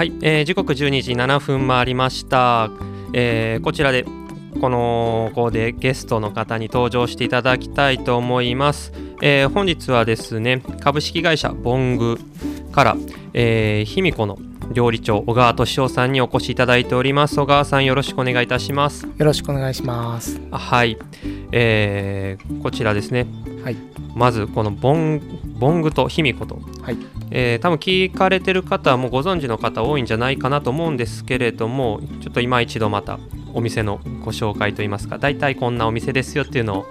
はい、えー時刻12時7分回りました、えーこちらでこのここでゲストの方に登場していただきたいと思います、えー本日はですね株式会社ボングから、えー、卑弥呼の料理長小川敏夫さんにお越しいただいております小川さんよろしくお願いいたしますよろしくお願いします。あはい、えーこちらですねはい。まずこのボンボングと卑弥呼とはい。えー多分聞かれてる方はもうご存知の方多いんじゃないかなと思うんですけれどもちょっと今一度またお店のご紹介といいますか大体こんなお店ですよっていうのを、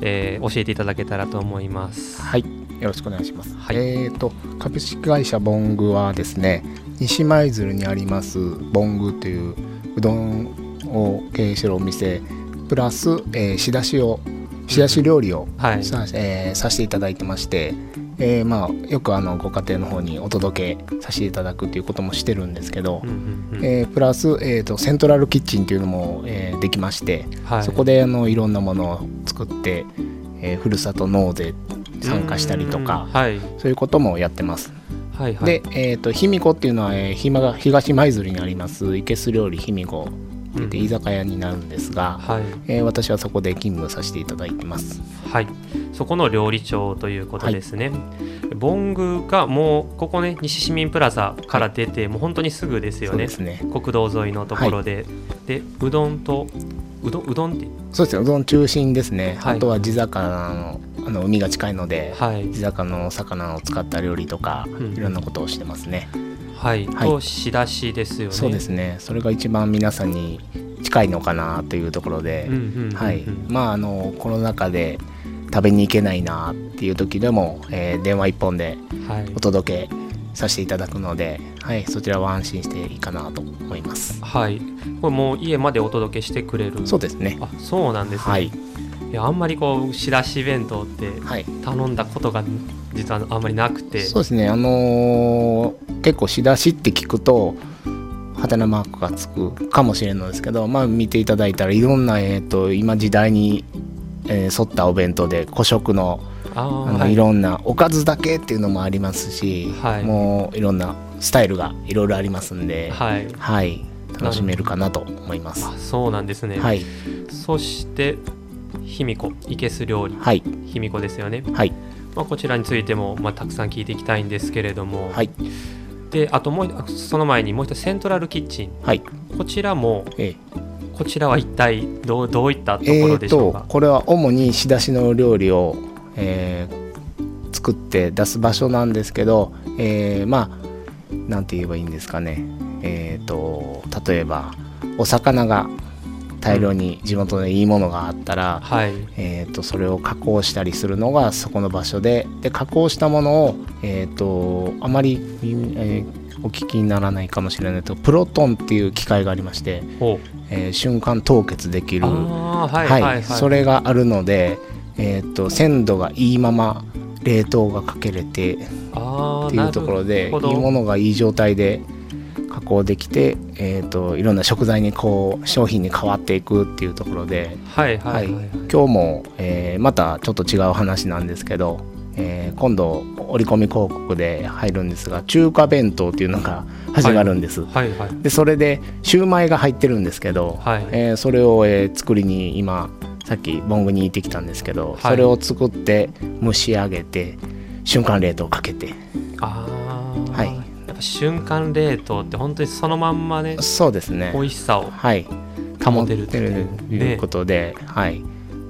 えー教えていただけたらと思います。はい。よろしくお願いします。はいえっ、と、株式会社ボングはですね、西舞鶴にありますボングといううどんを経営しているお店、プラス、えー仕出しを、仕出し料理をはい、さ,、えーさせていただいてまして、えーまあ、よくあのご家庭の方にお届けさせていただくということもしてるんですけどうん、うんうん。えープラス、えー、とセントラルキッチンというのも、えーできまして、はい、そこであのいろんなものを作って、えーふるさと納税参加したりとうん。かはい。そういうこともやってます。はいはい。で、えー、と卑弥呼っていうのは、えーひまが東舞鶴にありますいけす料理卑弥呼。って言ってうん。居酒屋になるんですが、はい。えー私はそこで勤務させていただいてます。はい、そこの料理長ということですね。ボングがもうここね西市民プラザから出て、もう本当にすぐですよね。ね。国道沿いのところで、でうどんとうどんうどんって？そうですね。うどん中心ですね。はい。あとは地魚のあの海が近いので、はい地魚のお魚を使った料理とか、うんいろんなことをしてますね。はい、はいと仕出しですよね。そうですね。それが一番皆さんに近いのかなというところで、はい。まああのコロナ禍で食べに行けないなっていう時でも、えー電話一本ではいお届けさせていただくので、はい、そちらは安心していいかなと思います。はい、これもう家までお届けしてくれる。そうですね。あ、そうなんですね。はい、いやあんまりこう仕出し弁当ってはい。頼んだことが実はあんまりなくて。そうですね。あのー結構仕出しって聞くと。はてなマークがつくかもしれないですけど、まあ、見ていただいたらいろんな、えー、と今時代に、えー沿ったお弁当で個食のあの、はいい、ろんなおかずだけっていうのもありますし、はいもういろんなスタイルがいろいろありますんで、はい。はい、楽しめるかなと思います。あ、そうなんですね。はい、そして卑弥呼いけす料理。はい、卑弥呼ですよね。はい、まあこちらについてもまあたくさん聞いていきたいんですけれども。はい、であともう一その前にもう一つセントラルキッチン。はい、こちらもえこちらは一体どうどういったとこーえーろでしょうか？とこれは主に仕出しの料理を、えー作って出す場所なんですけど、えーまあなんて言えばいいんですかね。えっ、と例えばお魚が大量に地元でいいものがあったら、はい。えー、とそれを加工したりするのがそこの場所でで加工したものを、えー、とあまり、えーお聞きにならないかもしれないとプロトンっていう機械がありまして、えー瞬間凍結できる、はいはいはい、それがあるので、えー、と鮮度がいいまま冷凍がかけれてっあていうところでいいものがいい状態で加工できて、えー、といろんな食材にこう商品に変わっていくっていうところで。はいはいはい、はい。今日も、えーまたちょっと違う話なんですけど、えー今度折り込み広告で入るんですが中華弁当っていうのが始まるんです、はい。はいでそれでシューマイが入ってるんですけど、はい。えーそれを、えー作りに今さっきボングに行ってきたんですけど、はい。それを作って蒸し上げて瞬間冷凍かけて。ああぱ瞬間冷凍って本当にそのまんまねそうですね。美味しさをはい。保てるっていうるとねいうことで、はい。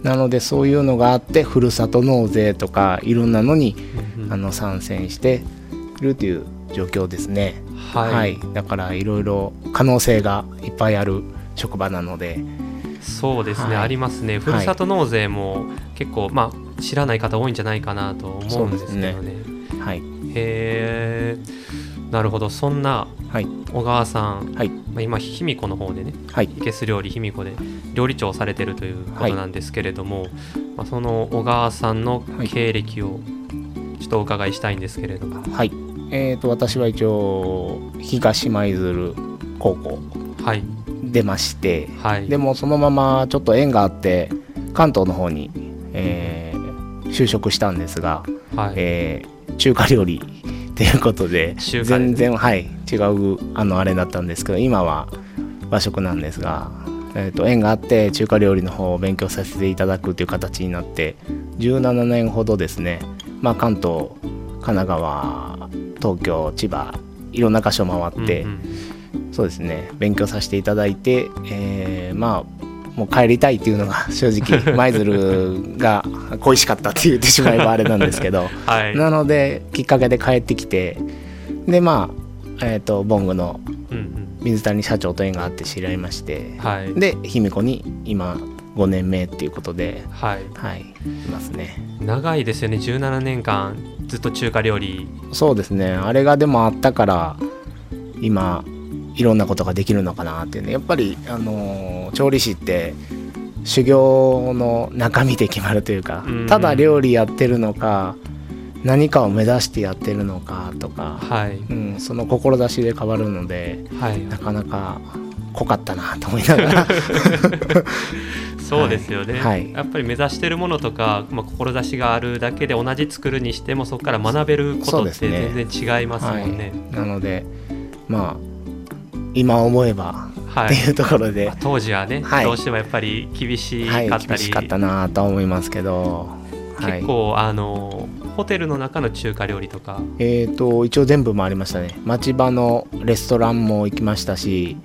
なのでそういうのがあってふるさと納税とかいろんなのにうんうん。あの参戦しているという状況ですね。はい、はい、だからいろいろ可能性がいっぱいある職場なので、そうですね、はい。ありますね。ふるさと納税も結構まあ知らない方多いんじゃないかなと思うんですけどね。そうはい、へえなるほど。そんなはい、小川さん、はい、まあ、今卑弥呼の方でねはい、いけす料理卑弥呼で料理長をされてるということなんですけれども、まあ、その小川さんのはい。経歴をちょっとお伺いしたいんですけれども。はい。えー、と私は一応東舞鶴高校はい。出まして、はい。でもそのままちょっと縁があって関東の方に、えー就職したんですが、はい、えー中華料理っていうことで全然はい違うあのあれだったんですけど今は和食なんですが、えー、と縁があって中華料理の方を勉強させていただくという形になって17年ほどですね、まあ、関東神奈川東京千葉いろんな箇所回って、うんうん。そうですね勉強させていただいて、えーまあもう帰りたいっていうのが 正直舞鶴が恋しかったって言ってしまえばあれなんですけど。はい。なのできっかけで帰ってきてでまあえっ、とボングの水谷社長と縁があって知り合いまして。はい。で卑弥呼に今5年目っていうことで。はい。はい。いますね。長いですよね。17年間ずっと中華料理。そうですね。あれがでもあったから今いろんなことができるのかなっていうね。やっぱりあのー調理師って修行の中身で決まるというかうん。ただ料理やってるのか何かを目指してやってるのかとか、はい。うん、その志で変わるのではい。なかなか濃かったなと思いながら。そうですよね、はい。やっぱり目指してるものとか、まあ、志があるだけで同じ作るにしてもそこから学べることって全然違いますもんね。はい、なのでまあ今思えばはい。っていうところで、まあ当時はね、はい。どうしてもやっぱり厳しはい、かったり、厳しかったなとは思いますけど、はい。結構あのホテルの中の中華料理とか。えー、と一応全部回りましたね。町場のレストランも行きましたし、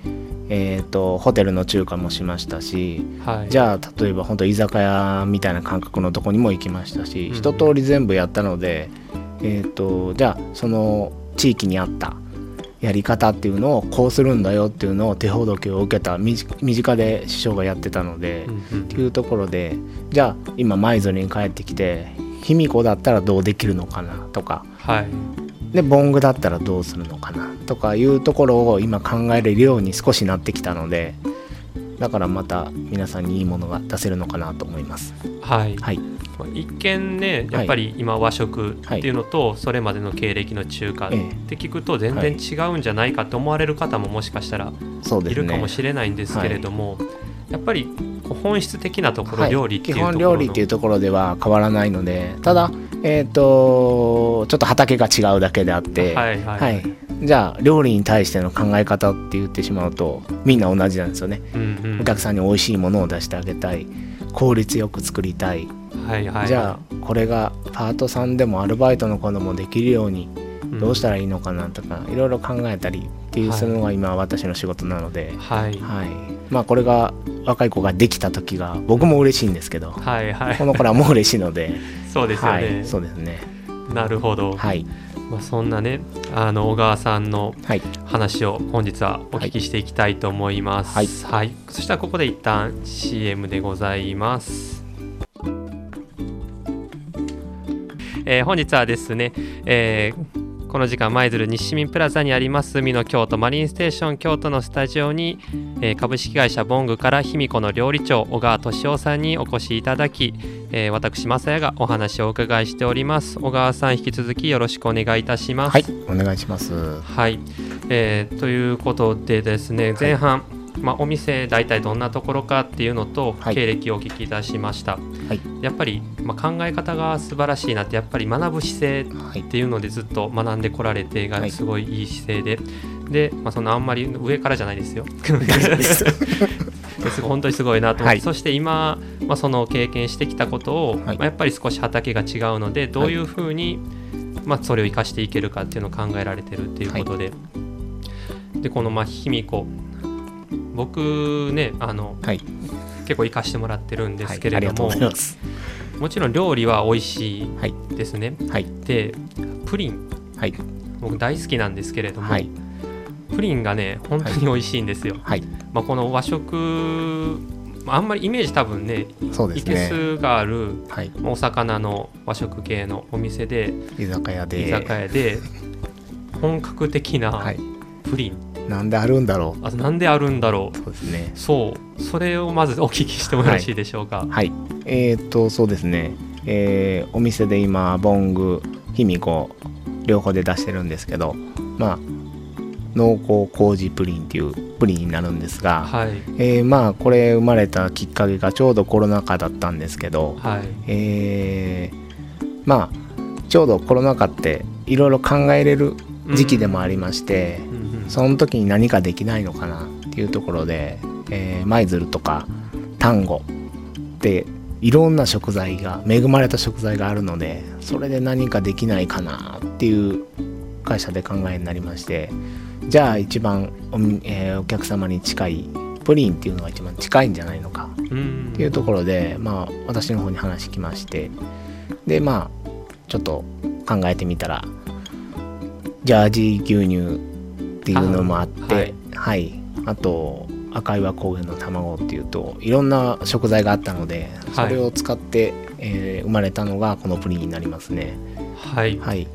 えー、とホテルの中華もしましたし。はい。じゃあ例えば本当居酒屋みたいな感覚のとこにも行きましたし、うん。一通り全部やったので、えー、とじゃあその地域に合ったやり方っていうのをこうするんだよっていうのを手ほどきを受けた身近で師匠がやってたので、うんうんっていうところでじゃあ今舞鶴に帰ってきて卑弥呼だったらどうできるのかなとか。はい。でボングだったらどうするのかなとかいうところを今考えれるように少しなってきたのでだからまた皆さんにいいものが出せるのかなと思います。はい。はい。まあ一見ねやっぱり今和食っていうのとそれまでの経歴の中華っえ。えて聞くと全然違うんじゃないかと思われる方ももしかしたらいるかもしれないんですけれども、やっぱり本質的なところ、はい。料理っていう基本ところの料理っていうところでは変わらないのでただえっ、とちょっと畑が違うだけであってはいはい、はい。じゃあ料理に対しての考え方って言ってしまうとみんな同じなんですよね。うんうん。お客さんに美味しいものを出してあげたい。効率よく作りたい、はいはい、じゃあこれがパートさんでもアルバイトの子でもできるようにどうしたらいいのかなとか、いろいろ考えたりっていうはいするのが今私の仕事なので、はい。はい。まあこれが若い子ができた時が僕も嬉しいんですけど、はいはい。この子らも嬉しいので。そうですよはね、い、そうですね。なるほど、はい。まあ、そんなねあの小川さんのはい。話を本日はお聞きしていきたいと思います。はい。そしたらここで一旦 CM でございます。えー本日はですね、えーこの時間舞鶴西市民プラザにあります海の京都マリンステーション京都のスタジオに、えー株式会社ボングから卑弥呼の料理長小川敏夫さんにお越しいただき、えー私正也がお話をお伺いしております。小川さん引き続きよろしくお願いいたします。はいお願いします。はい、えーということでですね前半、まあ、お店大体どんなところかっていうのと、はい。経歴をお聞きいたしました、はい。やっぱり、まあ、考え方が素晴らしいなってやっぱり学ぶ姿勢はい。っていうのでずっと学んでこられてがはい。すごいいい姿勢で、で、まあ、そのあんまり上からじゃないですよ。す。本当にすごいなと思って、はい。そして今、まあ、その経験してきたことを、はい。まあ、やっぱり少し畑が違うのでどういうふうに、まあ、それを生かしていけるかっていうのを考えられてるっていうことで、でこのまあ卑弥呼僕ねあのはい。結構生かしてもらってるんですけれども、ございもちろん料理は美味しいはいですね。はい。でプリン。はい。僕大好きなんですけれども、はい。プリンがね本当に美味しいんですよ。はい。まあ、この和食まああんまりイメージ多分ねいけそうですがあるお魚の和食系のお店で居酒屋で。居酒屋で本格的はない。プリン、なんであるんだろあとなんであるんだろう。うそうですね。そう。それをまずお聞きしてもよろしいでしょうか。はい。えーっとそうですね。えーお店で今ボング卑弥呼両方で出してるんですけどまあ濃厚麹プリンっていうプリンになるんですが、はい。えーまあこれ生まれたきっかけがちょうどコロナ禍だったんですけど、はい。えーまあちょうどコロナ禍っていろいろ考えれる時期でもありまして、うんうんその時に何かできないのかなっていうところで、えー舞鶴とか丹後でいろんな食材が恵まれた食材があるのでそれで何かできないかなっていう会社で考えになりましてじゃあ一番お,、えーお客様に近いプリンっていうのが一番近いんじゃないのかっていうところで、まあ、私の方に話来ましてでまあちょっと考えてみたらジャージー牛乳っていうのもあってあはい、あと赤岩高原の卵っていうといろんな食材があったのでそれを使って、えー生まれたのがこのプリンになりますね。はい、はい。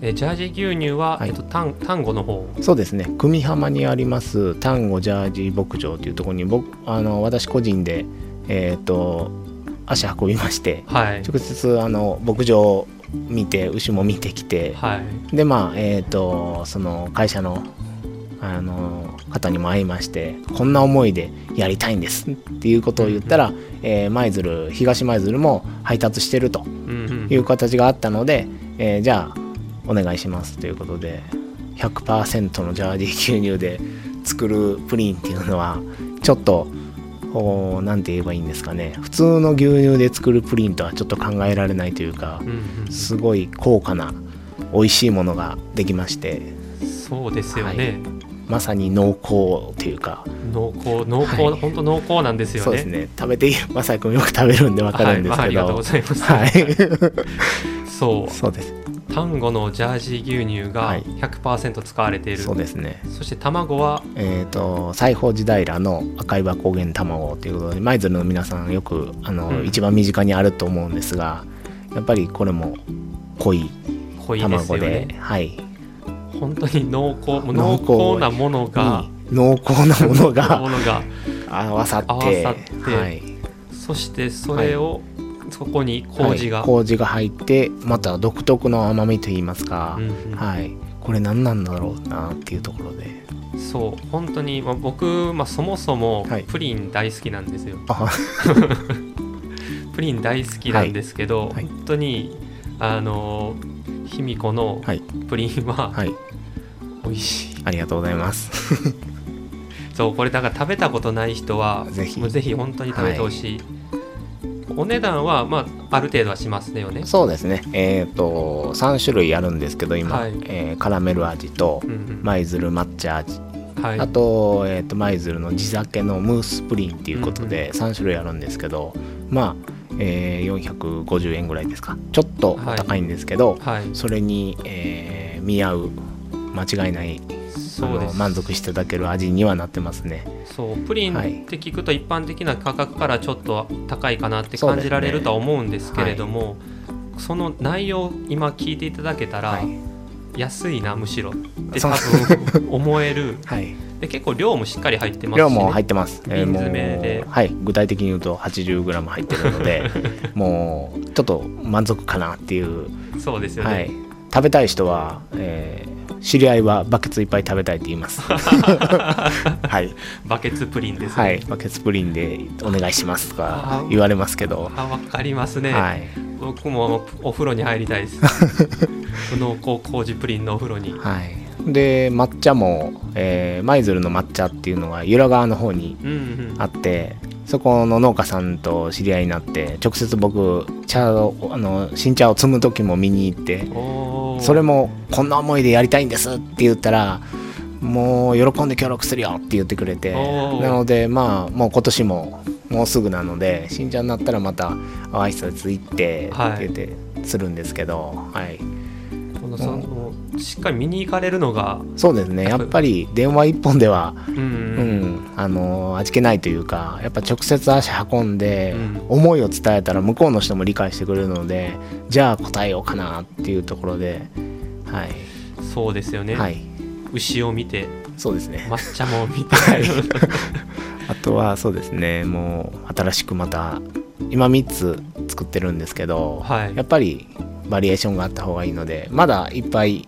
えジャージー牛乳は、はい。えっと、丹丹後の方。そうですね。久美浜にあります丹後ジャージー牧場というところに僕あの私個人でえっ、と足運びましてはい。直接あの牧場を見て牛も見てきてはい。でまあえっ、とその会社のあの方にも会いましてこんな思いでやりたいんですっていうことを言ったらえ舞鶴東舞鶴も配達してるという形があったので、えーじゃあお願いしますということで100%のジャージー牛乳で作るプリンっていうのはちょっとこうなんて言えばいいんですかね。普通の牛乳で作るプリンとはちょっと考えられないというかすごい高価な美味しいものができまして。そうですよね、まさに濃厚というか、濃厚濃厚、はい。本当濃厚なんですよね。そうですね。食べてまさくんよく食べるんでわかるんですけはいまあ、ありがとうどございます、はい、そう。そうです。丹後のジャージー牛乳がはい。100%使われている、そうですね。そして卵は？えー、と西宝寺平の赤岩高原卵ということで舞鶴の皆さんよくあの、うん。一番身近にあると思うんですがやっぱりこれも濃い濃いです卵でよねはい本当に濃厚濃厚。なものがに濃厚なものもがのが合わさって。はい、そしてそれを、そこに麹が、はい。麹が入ってまた独特の甘みといいますか、うんうん。はい。これ何なんだろうなっていうところで。そう。本当に、まあ、僕、まあ、そもそもはい。プリン大好きなんですよ、あ プリン大好きなんですけど、はい。本当にあの卑弥呼のはい。プリンははい。美味しい、ありがとうございます。そうこれだから食べたことない人はぜひ。ぜひ本当に食べてほしい、お値段は、まあ、ある程度はしますねよね。そうですね。えっ、と3種類あるんですけど今、はい。えーカラメル味とうんうん。舞鶴抹茶味。はい。あと,、えー、と舞鶴の地酒のムースプリンっていうことで3種類あるんですけど、まあ、えー450円ぐらいですか。ちょっとお高いんですけど、はい。それに、えー見合う間違いないあそう満足していただける味にはなってますね。そうプリンはい。って聞くと一般的な価格からちょっと高いかなって感じられるとは思うんですけれどもそ,、の内容今聞いていただけたら、はい、安いなむしろって多分思える はい、で結構量もしっかり入ってますし、ね、量も入ってます、瓶詰めで。もうはい、具体的に言うと 80g 入ってるので もうちょっと満足かなっていう。そうですよね、はい、食べたい人は、えー知り合いはバケツいっぱい食べたいって言います。はい、バケツプリンですね、はい、バケツプリンでお願いしますとか言われますけど、あ分かりますね、はい、僕もお風呂に入りたいです。濃厚麹プリンのお風呂に。はい、で抹茶も、えー舞鶴の抹茶っていうのが由良川の方にうんうん。あってそこの農家さんと知り合いになって直接僕茶をあの新茶を摘む時も見に行ってそれもこんな思いでやりたいんですって言ったらもう喜んで協力するよって言ってくれてなのでまあもう今年ももうすぐなので新茶になったらまた挨拶行ってはい。って言ってするんですけど、はい、このそのしっかり見に行かれるのがそうですね。やっぱり。電話一本では、うんあの味気ないというかやっぱ直接足運んで、うん。思いを伝えたら向こうの人も理解してくれるのでじゃあ答えようかなっていうところではい、そうですよね、はい、牛を見てそうですね。抹茶も見て、は いあとはそうですねもう新しくまた今3つ作ってるんですけど、はい。やっぱりバリエーションがあった方がいいのでまだいっぱい、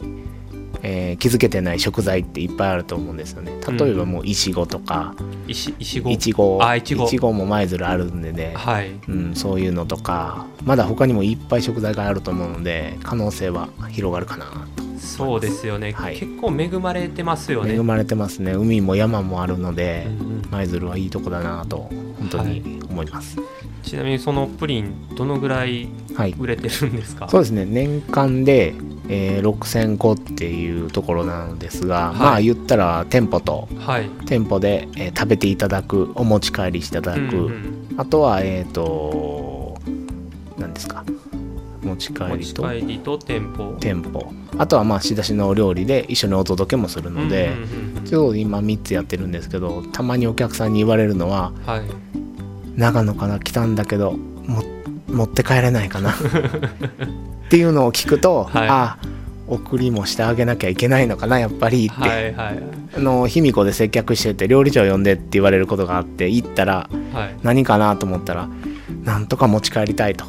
えー気づけてない食材っていっぱいあると思うんですよね。例えばもういちごとか石石子いちごあいちごも舞鶴あるんでね、はい。うん、そういうのとかまだ他にもいっぱい食材があると思うので可能性は広がるかなと。そうですよね、はい。結構恵まれてますよね。恵まれてますね。海も山もあるのでうんうん。舞鶴はいいとこだなと本当に思いますちなみにそのプリンどのぐらいはい、売れてるんですか？そうですね。年間で、えー6000個っていうところなのですが、はい。まあ言ったら店舗とはい。店舗で、えー食べていただくお持ち帰りしていただく、うんうんあとはえっ、と何ですか？持ち帰りと。帰りと店舗。店舗。あとはまあ仕出しのお料理で一緒にお届けもするので、ちょうど今3つやってるんですけどたまにお客さんに言われるのははい「長野から来たんだけども持って帰れないかな」っていうのを聞くと、はい。あ送りもしてあげなきゃいけないのかなやっぱりって、はいはいあの卑弥呼で接客してて料理長呼んでって言われることがあって行ったらはい。何かなと思ったらなんとか持ち帰りたいと。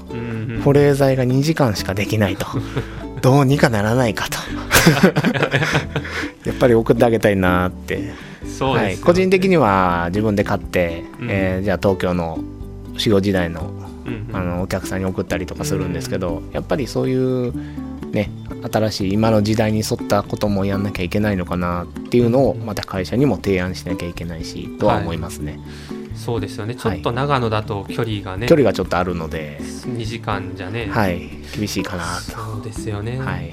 保冷剤が2時間しかできないと どうにかならないかと。やっぱり送ってあげたいなって。はい、そうですよ個人的には自分で買って、うん。えーじゃあ東京の修行時代のうんうん。あのお客さんに送ったりとかするんですけど、やっぱりそういうね新しい今の時代に沿ったこともやんなきゃいけないのかなっていうのをまた会社にも提案しなきゃいけないしとは思いますね、そうですよね。ちょはいっと長野だと距離がね、距離がちょっとあるので。2時間じゃね、はい。厳しいかな。そうですよね、とはい、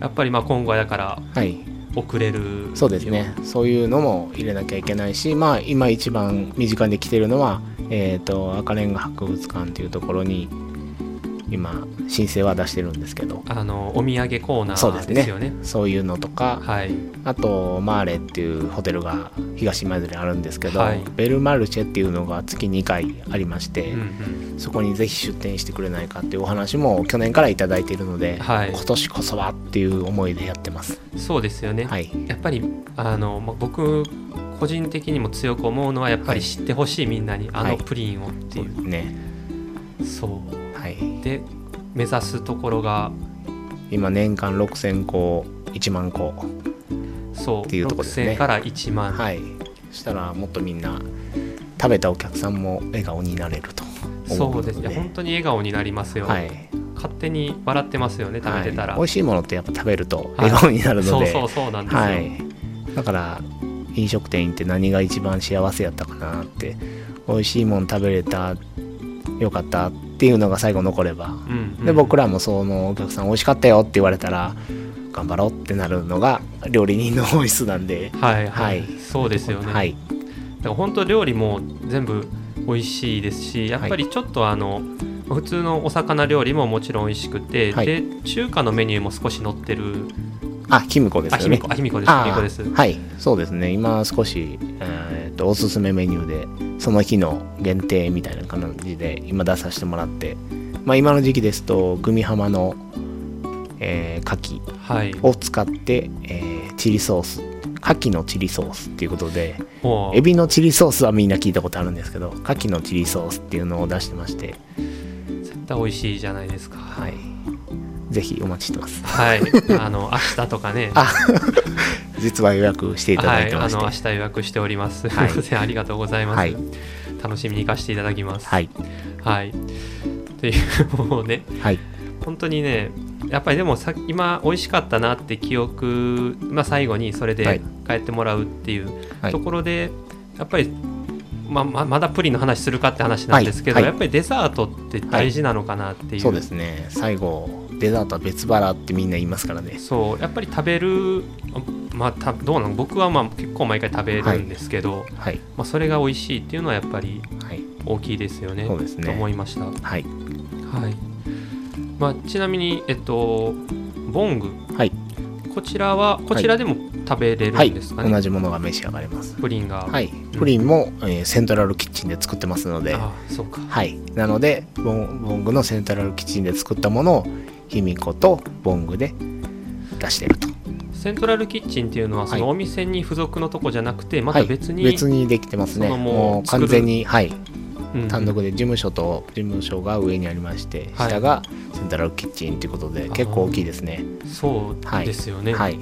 やっぱりまあ今後はだからはい、遅れるそうですね。そういうのも入れなきゃいけないしまあ今一番身近で来てるのはえっ、と赤レンガ博物館というところに今申請は出してるんですけど。あのお土産コーナーですよね。そういうのとか。はい。あとマーレっていうホテルが東舞鶴にあるんですけど、はい。ベルマルシェっていうのが月2回ありまして、うんそこにぜひ出店してくれないかっていうお話も去年からいただいているので、はい。今年こそはっていう思いでやってます。うん、そうですよね、はい、やっぱりあの、まあ、僕個人的にも強く思うのはやっぱり知ってほしいみんなにあはい。のプリンをってそいうね。そう。はい、で目指すところが？今年間6000個1万個。そうっていうとこですね。6000から1万、はい。そしたらもっとみんな食べたお客さんも笑顔になれると思そうですね。本当に笑顔になりますよ、はい。勝手に笑ってますよね食べてたら、はい美味しいものってやっぱ食べると笑顔になるので、そうそうそうなんですよ、はい、だから飲食店行って何が一番幸せやったかなって。美味しいもん食べれたよかったっていうのが最後残れば。うん。うんで僕らもそのお客さん美味しかったよって言われたら頑張ろうってなるのが料理人の本質なんで。はいははい。い、そうですよね、はい。だから本当料理も全部美味しいですしやっぱりちょっとあの、普通のお魚料理ももちろん美味しくて、はい。で中華のメニューも少し載ってる。あ卑弥呼ですね。卑弥呼。です。あ卑弥呼です。はい。そうですね。今少し、えー、とおすすめメニューでその日の限定みたいな感じで今出させてもらって、まあ、今の時期ですとグミ浜の、えー、牡蠣はい。を使って、えーチリソース牡蠣のチリソースっていうことでエビのチリソースはみんな聞いたことあるんですけど牡蠣のチリソースっていうのを出してまして絶対美味しいじゃないですか。はい。ぜひお待ちしてます。はい。あの明日とかね。あ 実は予約していただはいい、てましてあの明日予約しております。はい ありがとうございます。はい楽しみに行かせていただきます。はいはい。っていうもうね、はい本当にね、やっぱりでもさ今美味しかったなって記憶、まあ最後にそれはいで帰ってもらうっていうはいところで、やっぱり。まあ、ままだプリンの話するかって話なんですけど、はい。はい。やっぱりデザートって大事なのかなっていう、そうですね。最後デザートは別腹ってみんな言いますからね。そう。やっぱり食べるまあたどうなの僕はまあ結構毎回食べるんですけど、はい。まあ、それが美味しいっていうのはやっぱりはい。大きいですよね。そうですね。と思いました。ははいい。まあちなみにえっとボング。はいこちらはこちらでも食べれはいるんですかね？同じものが召し上がれます。プリンが。はい。プリンも、えーセントラルキッチンで作ってますので。あそうか。はい。なのでボンボングのセントラルキッチンで作ったものを卑弥呼とボングで出してると。セントラルキッチンっていうのはそのはいお店に付属のとこじゃなくてまたはい。別に、別にできてますね。もう完全にはい。うんうん単独で事務所と事務所が上にありまして、はい。下がセントラルキッチンということで結構大きいですね。そうですよね。はい。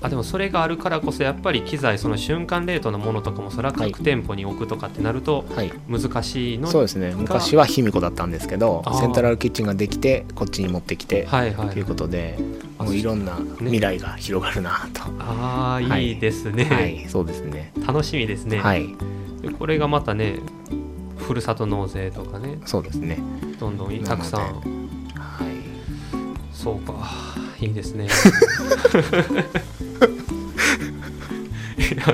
あでもそれがあるからこそやっぱり機材その瞬間冷凍のものとかもそれは各店舗に置くとかってなるとはい。難しいの、そうですね。昔は卑弥呼だったんですけどセントラルキッチンができてこっちに持ってきてはいはい。ということであもういろんな未来が広がるなと、ああはい。いいですね、はい。そうですね。楽しみですね、はい。でこれがまたねふるさと納税とかね。そうですね。どんどんたくさん。はい。そうか。いいですね。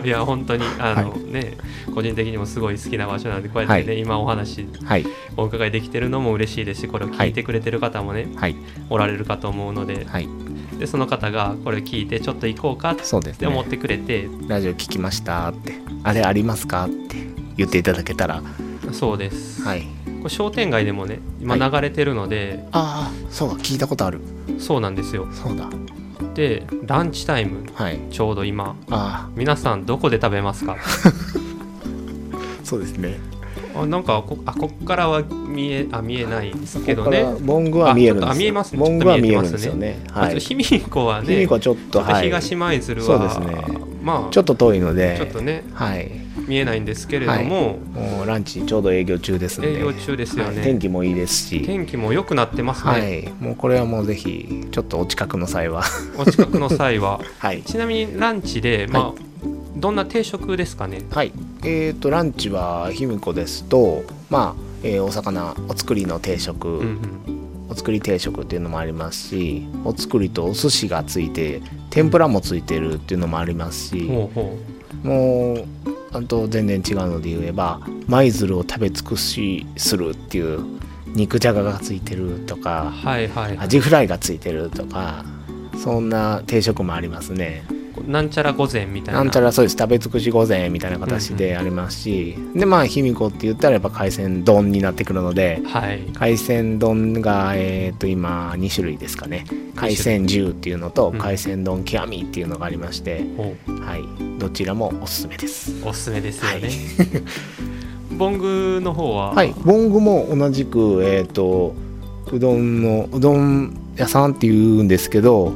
いや本当にあの、はね個人的にもすごい好きな場所なんでこうやってね、はい。今お話はい。お伺いできてるのも嬉しいですしこれを聞いてくれてる方もね、はい。おられるかと思うのではい。でその方がこれ聞いてちょっと行こうかって思ってくれて、ラジオ聞きましたって。あれありますかって言っていただけたら。そうです、はい。これ商店街でもね今はい。流れてるので、ああそうだ聞いたことある。そうなんですよ。そうだ。でランチタイムはい。ちょうど今。あ皆さんどこで食べますか？あ そうですね。あなんかこあこっからは見えあ見えないですけどね。ここからボングは見えるんですよ。あ見えますね。ボングは見えますね。ですよね。あはい。と卑弥呼はね卑弥呼はちょっとちょっとはい東舞鶴は、そうですね。まあちょっと遠いので。ちょっとね。はい見えないんですけれども、もうランチちょうど営業中ですんで。営業中ですよね、はい。天気もいいですし。天気も良くなってますね、はい。もうこれはもうぜひちょっとお近くの際は。お近くの際は。はい。ちなみにランチで、まあどんな定食ですかね？はい。えー、とランチは卑弥呼ですとまあ、えーお魚お作りの定食、うんうん。お作り定食っていうのもありますしお作りとお寿司がついて天ぷらもついてるっていうのもありますしほうほもうあと全然違うので言えば舞鶴を食べ尽くしするっていう肉じゃががついてるとうかはいはいはい。アジフライがついてるとかそんな定食もありますねなんちゃら御膳みたいな。なんちゃらそうです。食べ尽くし御膳みたいな形でありますし、でまあ卑弥呼って言ったらやっぱ海鮮丼になってくるのではい。海鮮丼が、えー、と今2種類ですかね。海鮮重っていうのとうん。海鮮丼極みっていうのがありまして、ほはい、どちらもおすすめです。うおすすめですよね、はい。ボングの方は？はい。ボングも同じくえっ、とうどんのうどん屋さんっていうんですけど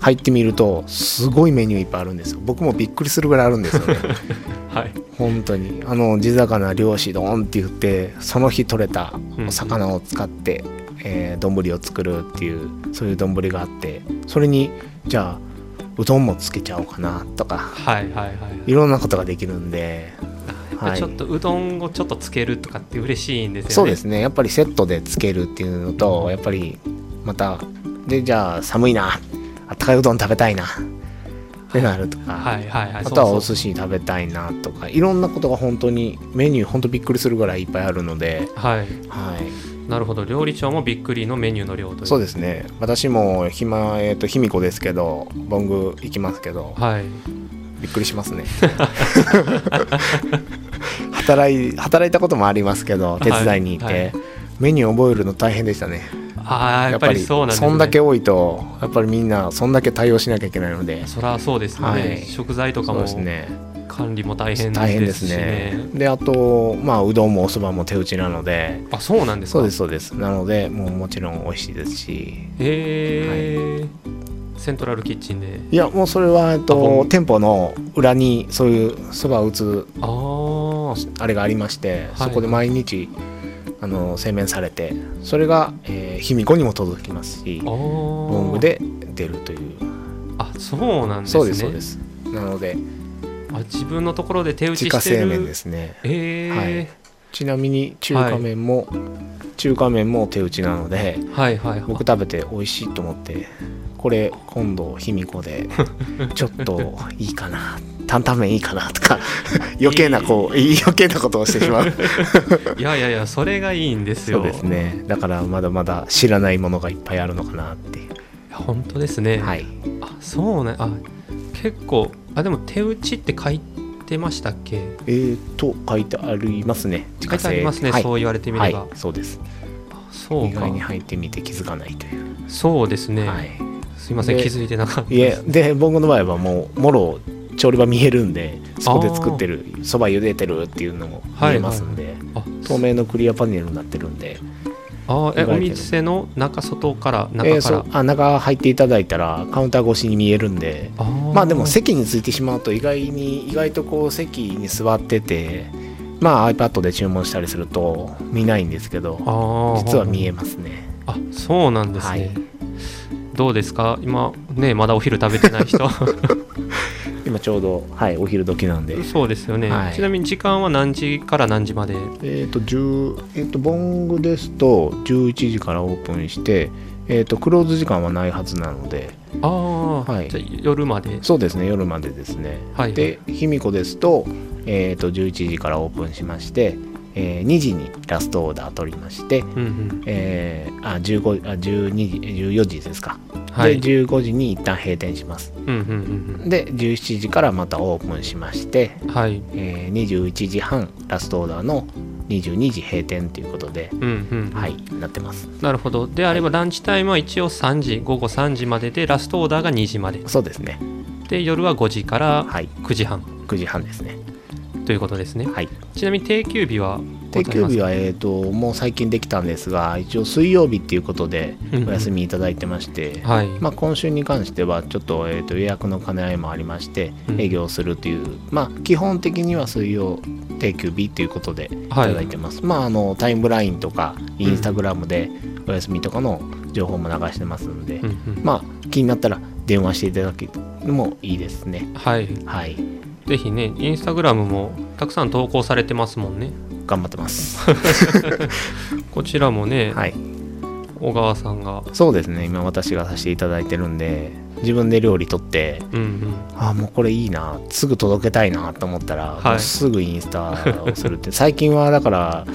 入ってみるとすごいメニューいっぱいあるんですよ。僕もびっくりするぐらいあるんですよね。はい。本当に。あの地魚漁師丼って言ってその日取れたお魚を使ってえー丼、を作るっていうそういう丼があってそれにじゃあうどんもつけちゃおうかなとかはいはいはいい。ろんなことができるんでちょっとうどんをちょっとつけるとかって嬉しいんですよね。そうですね。やっぱりセットでつけるっていうのとやっぱりまたでじゃあ寒いなあったかいうどん食べたいな。ってなるとか、はいはいはい。あとはお寿司食べたいなとか。いろんなことが本当にメニュー本当びっくりするぐらいいっぱいあるので、はい。はい、なるほど。料理長もびっくりのメニューの量という。そうですね。私も暇えっ、と卑弥呼ですけどボング行きますけど。はい。びっくりしますね。働い働いたこともありますけど手伝いに行って、はいはい。メニュー覚えるの大変でしたねああやっぱりそうなんですね。そんだけ多いとやっぱりみんなそんだけ対応しなきゃいけないので。そりゃそうですね、はい。食材とかもですね。管理も大変大変ですね。ねであとまあうどんもおそばも手打ちなので。あそうなんですか？そうですそうです。なのでもうもちろん美味しいですし。へえ、セントラルキッチンで。いやもうそれは、えっと、ん。店舗の裏にそういうそばを打つあああれがありまして、はい。そこで毎日あの製麺されてそれが、えー卑弥呼にも届きますしあボングで出るという。あそうなんですね。そうですそうです。なのであ自分のところで手打ち自家してる。製麺ですね。えー。ちなみに中華麺も、中華麺も手打ちなのではいはいはい。僕食べて美味しいと思ってこれ今度卑弥呼で ちょっといいかな担々麺いいかなとか 余計なこう余計なことをしてしまう。いやいやいやそれがいいんですよ。そうですね。だからまだまだ知らないものがいっぱいあるのかなっていう。本当ですね、はい。あそうね。あ結構あでも手打ちって書いてましたっけ？えーと書いてありますね。書いてありますね、はいそう言われてみれば、はいそうです。あそうか。意外に入ってみて気づかないという、そうですね、はいすいませんで気づいてなかった。いえで僕の場合はもうもろ調理場見えるんでそこで作ってるそば茹でてるっていうのも見えますんで、あ透明のクリアパネルになってるんで、あーえお店の中外からえ中から、ーそうあ中入っていただいたらカウンター越しに見えるんでまあでも席についてしまうと意外に意外とこう席に座っててまあ iPad で注文したりすると見ないんですけど実は見えますね。あそうなんですね、はいどうですか？今ねまだお昼食べてない人。今ちょうどはいお昼時なんで。そうですよね、はい。ちなみに時間は何時から何時まで？えっ、と10えっ、とボングですと11時からオープンしてえっ、とクローズ時間はないはずなので。ああ、はい。じゃあ夜まで？そうですね夜までですね。はいで卑弥呼ですと,、えー、と11時からオープンしまして、えー2時にラストオーダー取りまして、うんうん。えーあ15あ12時14時ですか、はい。で15時に一旦閉店します。うんうんで17時からまたオープンしまして、うんはい。えー21時半ラストオーダーの22時閉店ということで、うんうんはいなってます。なるほど。であればランチタイムは一応3時午後3時まででラストオーダーが2時まで。そうですね。で夜は5時からはい。9時半。9時半ですねということですね。はい。ちなみに定休日は定休日はは、えー、ともう最近できたんですが一応水曜日っていうことでお休みいただいてまして、はい、まあ、今週に関してはちょっと,、えー、と予約の兼ね合いもありましてうん。営業するという、まあ基本的には水曜定休日ということでい。ただいてます、まああのタイムラインとかインスタグラムでお休みとかの情報も流してますので、うんうん。まあ気になったら電話していただけるのもいいですね。はい。はいぜひねインスタグラムもたくさん投稿されてますもんね。頑張ってます。こちらもね、はい。小川さんが。そうですね。今私がさせていただいてるんで自分で料理取ってうんうん。あもうこれいいな。すぐ届けたいなと思ったら、はい。すぐインスタをするって。最近はだから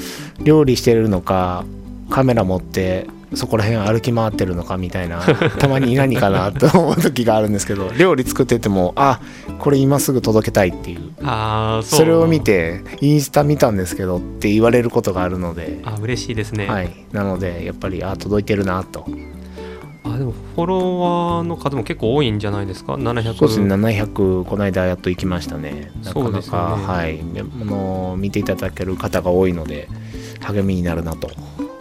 料理してるのかカメラ持ってそこら辺歩き回ってるのかみたいな たまに何かなと思う時があるんですけど 料理作っててもあこれ今すぐ届けたいっていう。ああそう。それを見てインスタ見たんですけどって言われることがあるので、あ嬉しいですね、はい、なのでやっぱりあ届いてるなと。あでもフォロワーの数も結構多いんじゃないですか？700そうですね。700この間やっと行きましたね。なかなか、ねはい。あの見ていただける方が多いので励みになるなと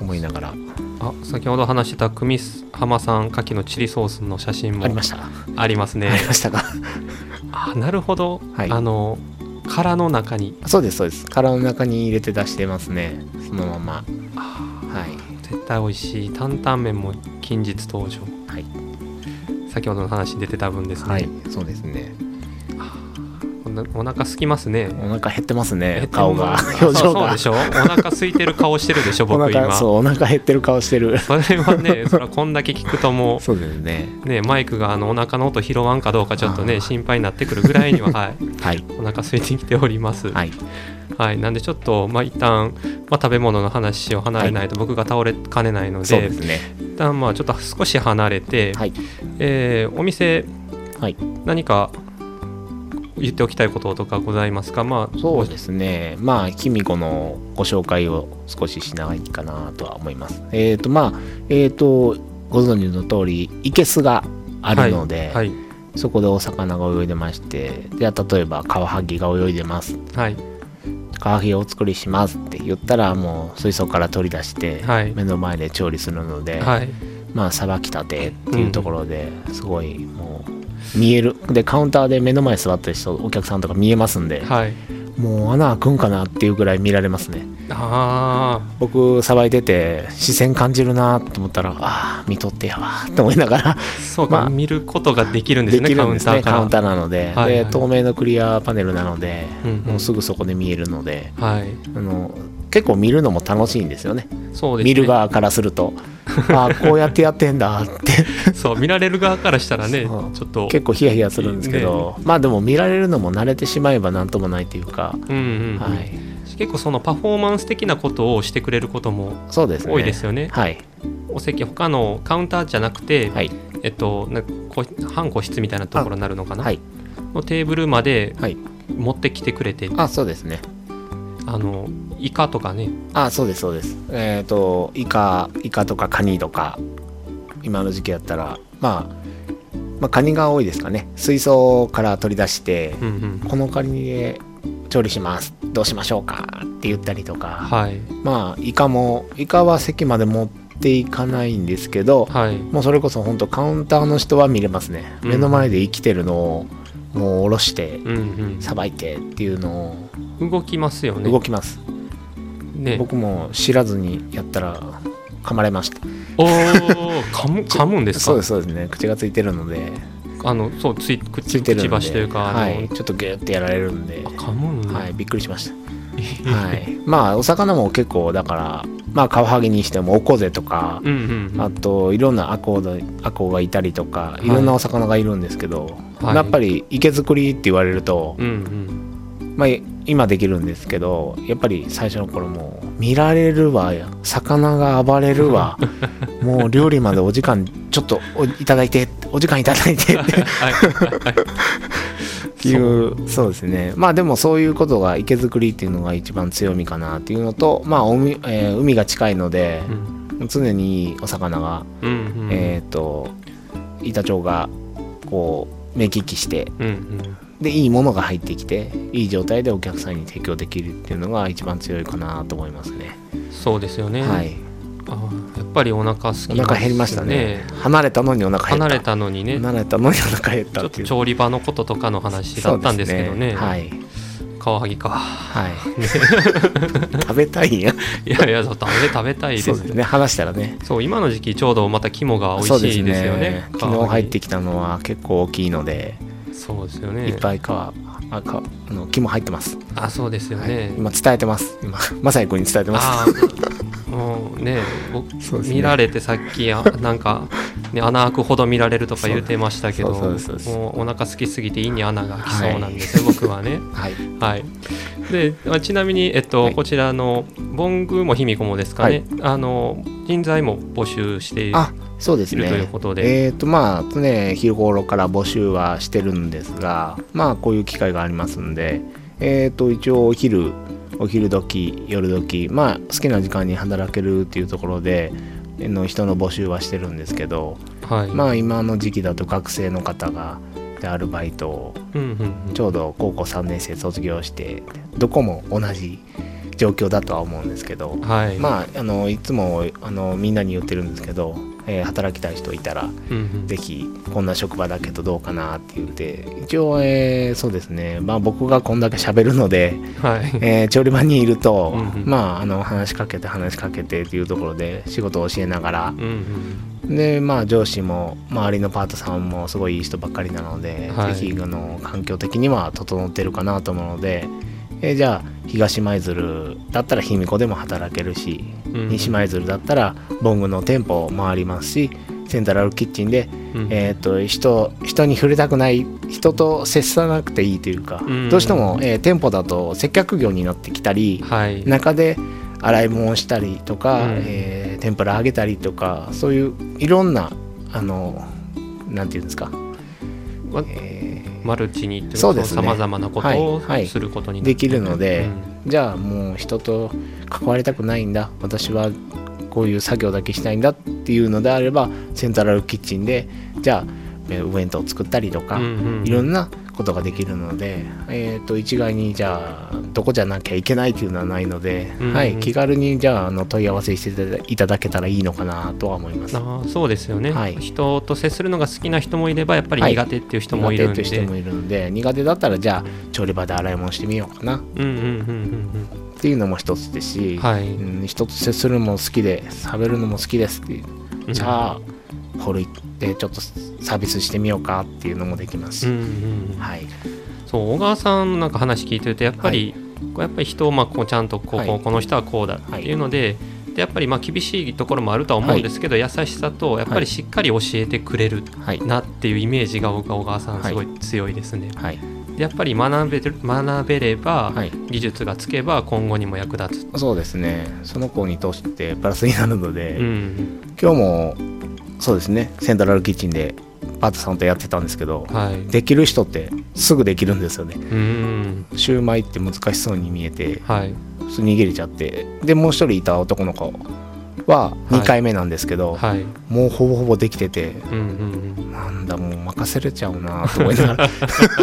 思いながら。あ先ほど話してた久美浜さん牡蠣のチリソースの写真もありました、ありますね。ありましたか？あなるほど、はい。あの殻の中に。そうですそうです。殻の中に入れて出してますね。そのまま。はい絶対美味しい担々麺も近日登場はい、先ほどの話に出てた分ですね、はい、そうですねお腹空きますね。お腹減ってますね顔が。表情が。そうでしょ？お腹空いてる顔してるでしょお僕今。腹そうお腹減ってる顔してる。それはねそれはこんだけ聞くともそうですね。うねマイクがあのお腹の音拾わんかどうかちょっとね心配になってくるぐらいにははい。はい。お腹空いてきております。はい。はい、なんでちょっと、まあ、一旦、まあ、食べ物の話を離れないと僕が倒れかねないので、そうですね。一旦まあちょっと少し離れて、はい。えーお店、はい。何か言っておきたいこととかございますか？まあそうですね。まあ卑弥呼のご紹介を少ししないかなとは思います。えっ、とまあえっ、とご存知の通りいけすがあるので、はい。そこでお魚が泳いでましてじゃあ例えばカワハギが泳いでます。はい。カワハギをお作りしますって言ったらもう水槽から取り出してはい。目の前で調理するので、はい。まあさばきたてっていうところですごいもう見える。でカウンターで目の前座ってる人お客さんとか見えますんで、はい。もう穴開くんかなっていうぐらい見られますね。あ僕さばいてて視線感じるなと思ったらああ見とってやわと思いながらあそうか、まあ見ることができるんですでねきるんですねカウンターなので,、はいはい。で透明のクリアパネルなので、うんうん。もうすぐそこで見えるのではい。あの結構見るのも楽しいんですよね。そうですね。見る側からすると ああこうやってやってんだって。そう見られる側からしたらねちょっと。結構ヒヤヒヤするんですけど、まあでも見られるのも慣れてしまえばなんともないというか、うんうん、うん。はい。結構そのパフォーマンス的なことをしてくれることも多いですよね。はい。お席他のカウンターじゃなくて、はい。えっとなこ半個室みたいなところになるのかな、はい。のテーブルまではい。持ってきてくれて、あそうですね。あのイカとかね。あそうですそうです。えっ、とイカイカとかカニとか今の時期やったら、まあ、まあカニが多いですかね。水槽から取り出してうんうん。このカニで調理しますどうしましょうかって言ったりとか、はい。まあイカもイカは席まで持っっていかないんですけどはい。もうそれこそ本当カウンターの人は見れますね。うん。目の前で生きてるのをもう下ろしてうんさばいてっていうのうん動きますよをね。動きます、ね。僕も知らずにやったら噛まれました。おお噛む噛むんですか？そうですそうですね。口がついてるので。あのそうついつ口いてるくちばしというかはい、ちょっとギューってやられるんで。あ噛むはい、びっくりしました。はい、まあお魚も結構だからまあカワハギにしてもオコゼとか、うんうんあといろんなアコアコウがいたりとかいろんなお魚がいるんですけど、はい。やっぱり池作りって言われると、うんうんまあ、今できるんですけどやっぱり最初の頃もう見られるわ魚が暴れるわ もう料理までお時間ちょっとおいただいてお時間いただいてってはい。はいっていうそう。ですね。まあでもそういうことが池作りっていうのが一番強みかなっていうのとまあ海,、えー海が近いのでうん。常にお魚が、うんうんえっ、と板長がこう目利きしてうんうんでいいものが入ってきていい状態でお客さんに提供できるっていうのが一番強いかなと思いますね、そうですよね、はい。あやっぱりお腹空きお腹減りましたね。離れたのにお腹減った。離れたのにね。離れたのにお腹減っちたっていう。ょっと調理場のこととかの話だったんですけどね。そうですはい。カワハギか。はい。食べたいんや。いやいや食べ食べたいです。よそうですね。話したらね。そう今の時期ちょうどまた肝が美味しいですよね。そう昨日入ってききたのは結構大きいので、そうですよね。いっぱい皮あかあの木も入ってます、あそうですよはい。ね、今伝えてます。今まさに君に伝えてます。ああもうねうね。見られてさっきあなんか、ね、穴開くほど見られるとか言ってましたけどもうお腹空きすぎて胃に穴が開きそうなんですよ、僕はね。はい。はい、でまあちなみに、えっとはい。こちらのボングも卑弥呼もですかね、あの人材も募集しているあそうですというねことで、えっ、とまあ常日頃から募集はしてるんですがまあこういう機会がありますんでえっ、と一応お昼お昼時夜時まあ好きな時間に働けるっていうところでの人の募集はしてるんですけどはい。まあ今の時期だと学生の方がでアルバイトをうんうんうん。ちょうど高校3年生卒業してどこも同じ状況だとは思うんですけどはい。まああのいつもあのみんなに言ってるんですけど、えー働きたい人いたらうんうん。ぜひこんな職場だけどどうかなって言って一応、えーそうですね。まあ僕がこんだけ喋るので、はい。えー調理場にいると、うんうん。まああの話しかけて話しかけてっていうところで仕事を教えながら。うんうん。でまあ上司も周りのパートさんもすごいいい人ばっかりなので、はい。ぜひあの環境的には整ってるかなと思うので、えーじゃあ東舞鶴だったら卑弥呼でも働けるし、うん西舞鶴だったらボングの店舗を回りますしセントラルキッチンで、うん。えー、と人人に触れたくない人と接さなくていいというか、うんどうしても、えー店舗だと接客業になってきたり、はい。中で洗い物をしたりとか、うん。えー天ぷら揚げたりとかそういういろんなあのなんていうんですか、わえマルチにってそうですね。さまざまなことをはい。はい。することになできるのでうん。ーじゃあもう人と関わりたくないんだ。私はこういう作業だけしたいんだっていうのであればセントラルキッチンでじゃあえーお弁当を作ったりとか、うんうん。いろんなことができるので、えー、と一概にじゃあどこじゃなきゃいけないっていうのはないので、うん。うんはい、気軽にじゃああの問い合わせしていただけたらいいのかなとは思います。あーそうですよね、はい。人と接するのが好きな人もいればやっぱりはい。苦手っていう人もいるんで、苦手っていう人もいるので苦手だったらじゃあ調理場で洗い物してみようかな。っうんうんうんうん。ていうのも一つですし、うんはい、うん、人と接するのも好きで喋るのも好きですっていう。じゃあホール行ってちょっとサービスしてみようかっていうのもできますし、うんうんうん。はい。そう小川さんのなんか話聞いてるとやっぱり、こうやっぱり人をまあこうちゃんとこう、はい。この人はこうだっていうので,、でやっぱりまあ厳しいところもあるとは思うんですけど、優しさとやっぱりしっかり教えてくれるはいなっていうイメージが僕は小川さんすごい強いですね。はい。でやっぱり学べる学べれば、はい。技術がつけば今後にも役立つ。そうですね。その子に通してプラスになるので、うん。今日もそうですね。セントラルキッチンでパートさんとやってたんですけどはい、できる人ってすぐできるんですよね。うん。シューマイって難しそうに見えてはい。逃げれちゃって。でもう一人いた男の子は2回目なんですけど、はい。もうほぼほぼできててうんうんうん。なんだもう任せれちゃうなと思いながら。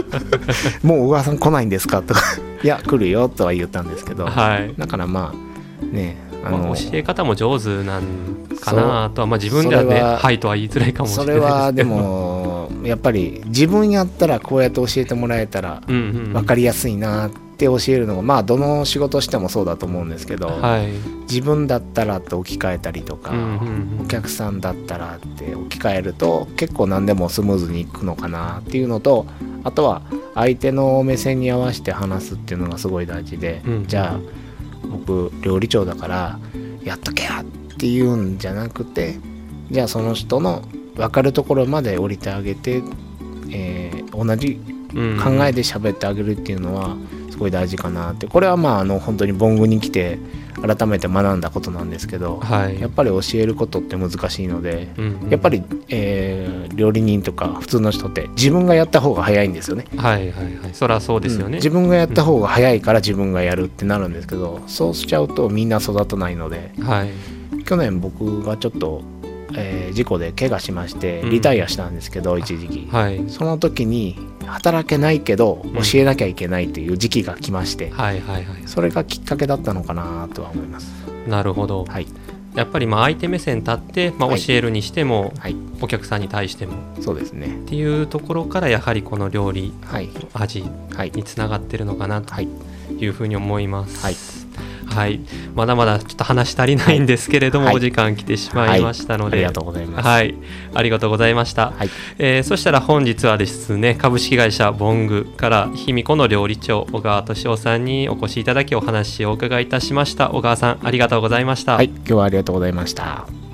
もう小川さん来ないんですかとか。いや来るよとは言ったんですけど、はい。だからまあねあまあ、教え方も上手なんかなとは、まあ、自分ではねそれははいとは言いづらいかもしそれないです。けどれはでも やっぱり自分やったらこうやって教えてもらえたら分かりやすいなって教えるのがまあどの仕事してもそうだと思うんですけど、はい、自分だったらって置き換えたりとか、お客さんだったらって置き換えると結構何でもスムーズにいくのかなっていうのとあとは相手の目線に合わせて話すっていうのがすごい大事で、うん。じゃあ僕料理長だからやっとけやっていうんじゃなくてじゃあその人の分かるところまで降りてあげて、えー同じうん。考えで喋ってあげるっていうのはすごい大事かなって。これはまああの本当にボングに来て改めて学んだことなんですけど、はい。やっぱり教えることって難しいので、うんうん。やっぱり、えー料理人とか普通の人って自分がやった方が早いんですよね。はいはいはい。そりゃそうですよね、うん。自分がやった方が早いから自分がやるってなるんですけど、そうしちゃうとみんな育たないのではい。去年僕がちょっと、えー事故で怪我しましてうん。リタイアしたんですけど、一時期、はい。その時に働けないけどん。教えなきゃいけないっていう時期が来まして、はいはいはい。それがきっかけだったのかなとは思います。なるほど。はい、やっぱりまあ相手目線立って、まあ、はい。教えるにしても、はい、お客さんに対しても。そうですね。っていうところからやはりこの料理はい、味はい、につながってるのかなとはい、いうふうに思います。はいはい。まだまだちょっと話足りないんですけれども、はい。お時間来てしまいましたので、ありがとうございます。はい、ありがとうございました。はい、えーそしたら本日はですね株式会社ボングから卑弥呼の料理長小川敏夫さんにお越しいただきお話をお伺いいたしました。小川さんありがとうございました、はい、今日はありがとうございました。